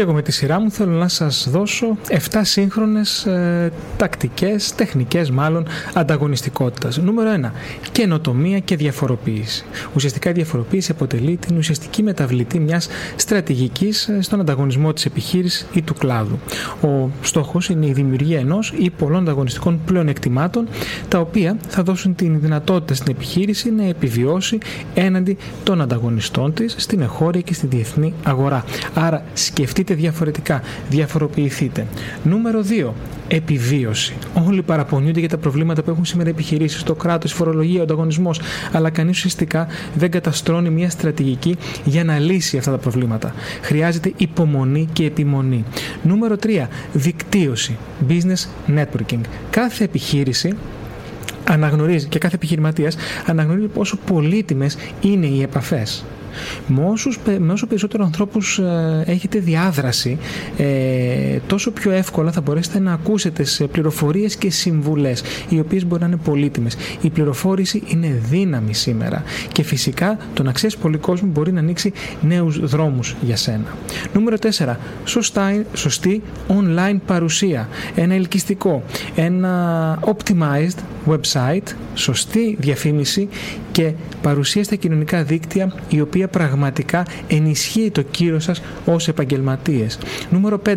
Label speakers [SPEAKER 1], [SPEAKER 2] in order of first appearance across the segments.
[SPEAKER 1] Και εγώ με τη σειρά μου θέλω να σας δώσω 7 σύγχρονες ε, τακτικές, τεχνικές μάλλον, ανταγωνιστικότητας. Νούμερο 1. Καινοτομία και διαφοροποίηση. Ουσιαστικά η διαφοροποίηση αποτελεί την ουσιαστική μεταβλητή μιας στρατηγικής ε, στον ανταγωνισμό της επιχείρησης ή του κλάδου. Ο στόχος είναι η δημιουργία ενός ή πολλών ανταγωνιστικών πλεονεκτημάτων τα οποία θα δώσουν την δυνατότητα στην επιχείρηση να επιβιώσει έναντι των ανταγωνιστών της στην εχώρια και στη διεθνή αγορά. Άρα σκεφτείτε διαφορετικά, διαφοροποιηθείτε. Νούμερο 2. Επιβίωση. Όλοι παραπονιούνται για τα προβλήματα που έχουν σήμερα οι επιχειρήσεις, το κράτος, η φορολογία, ο ανταγωνισμός, αλλά κανείς ουσιαστικά δεν καταστρώνει μια στρατηγική για να λύσει αυτά τα προβλήματα. Χρειάζεται υπομονή και επιμονή. Νούμερο 3. Δικτύωση. Business networking. Κάθε επιχείρηση αναγνωρίζει και κάθε επιχειρηματίας αναγνωρίζει πόσο πολύτιμες είναι οι επαφές με, όσους, με όσο περισσότερο ανθρώπους ε, έχετε διάδραση ε, τόσο πιο εύκολα θα μπορέσετε να ακούσετε σε πληροφορίες και συμβουλές οι οποίες μπορεί να είναι πολύτιμες. Η πληροφόρηση είναι δύναμη σήμερα και φυσικά το να ξέρεις πολύ κόσμο μπορεί να ανοίξει νέους δρόμους για σένα. Νούμερο 4. Σωστά, σωστή online παρουσία. Ένα ελκυστικό, ένα optimized website, σωστή διαφήμιση και παρουσία στα κοινωνικά δίκτυα η οποία πραγματικά ενισχύει το κύριο σας ως επαγγελματίες. Νούμερο 5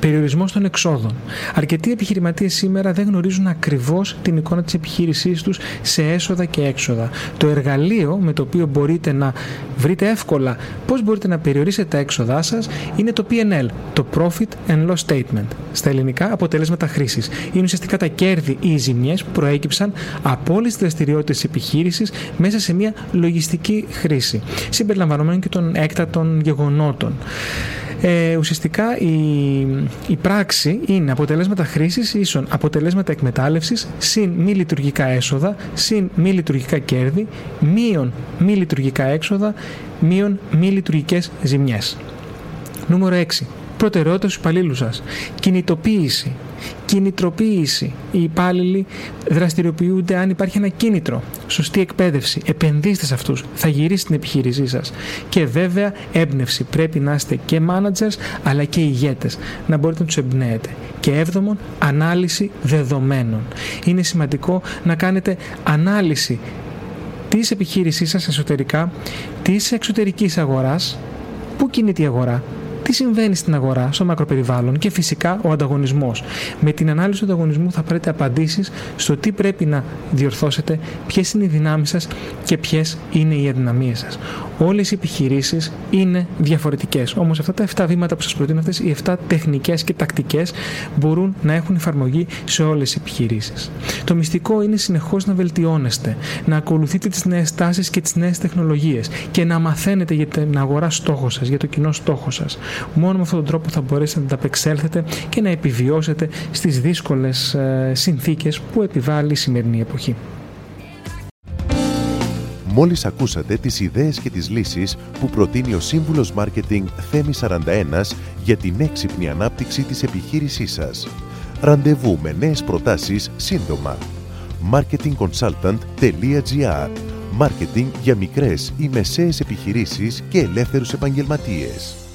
[SPEAKER 1] περιορισμός των εξόδων. Αρκετοί επιχειρηματίες σήμερα δεν γνωρίζουν ακριβώς την εικόνα της επιχείρησής τους σε έσοδα και έξοδα. Το εργαλείο με το οποίο μπορείτε να βρείτε εύκολα πώς μπορείτε να περιορίσετε τα έξοδά σας είναι το PNL, το Profit and Loss Statement. Στα ελληνικά, αποτελέσματα χρήσης. Είναι ουσιαστικά τα κέρδη ή οι ζημιές που προέκυψαν από όλες τις δραστηριότητες της επιχείρησης μέσα σε μια λογιστική χρήση, συμπεριλαμβανομένων και των έκτατων γεγονότων. Ε, ουσιαστικά η, η πράξη είναι αποτελέσματα χρήσης ίσον αποτελέσματα εκμετάλλευσης συν μη λειτουργικά έσοδα συν μη λειτουργικά κέρδη μείον μη λειτουργικά έξοδα μείον μη λειτουργικές ζημιές. Νούμερο 6 προτεραιότητα στους υπαλλήλους σας. Κινητοποίηση, κινητροποίηση. Οι υπάλληλοι δραστηριοποιούνται αν υπάρχει ένα κίνητρο. Σωστή εκπαίδευση. Επενδύστε σε αυτούς. Θα γυρίσει την επιχείρησή σας. Και βέβαια έμπνευση. Πρέπει να είστε και managers αλλά και ηγέτες. Να μπορείτε να τους εμπνέετε. Και έβδομον, ανάλυση δεδομένων. Είναι σημαντικό να κάνετε ανάλυση της επιχείρησής σας εσωτερικά, της εξωτερικής αγοράς, πού κινείται η αγορά, τι συμβαίνει στην αγορά, στο μακροπεριβάλλον και φυσικά ο ανταγωνισμός. Με την ανάλυση του ανταγωνισμού θα πάρετε απαντήσεις στο τι πρέπει να διορθώσετε, ποιες είναι οι δυνάμεις σας και ποιες είναι οι αδυναμίες σας. Όλες οι επιχειρήσεις είναι διαφορετικές. Όμως αυτά τα 7 βήματα που σας προτείνω, αυτές οι 7 τεχνικές και τακτικές μπορούν να έχουν εφαρμογή σε όλες τις επιχειρήσεις. Το μυστικό είναι συνεχώς να βελτιώνεστε, να ακολουθείτε τις νέες τάσεις και τις νέες τεχνολογίες και να μαθαίνετε για την αγορά στόχο σας, για το κοινό στόχο σας. Μόνο με αυτόν τον τρόπο θα μπορέσετε να ανταπεξέλθετε και να επιβιώσετε στις δύσκολες ε, συνθήκες που επιβάλλει η σημερινή εποχή.
[SPEAKER 2] Μόλις ακούσατε τις ιδέες και τις λύσεις που προτείνει ο Σύμβουλος Μάρκετινγκ Θέμη 41 για την έξυπνη ανάπτυξη της επιχείρησής σας. Ραντεβού με νέες προτάσεις σύντομα. marketingconsultant.gr Μάρκετινγκ για μικρές ή μεσαίες επιχειρήσεις και ελεύθερους επαγγελματίες.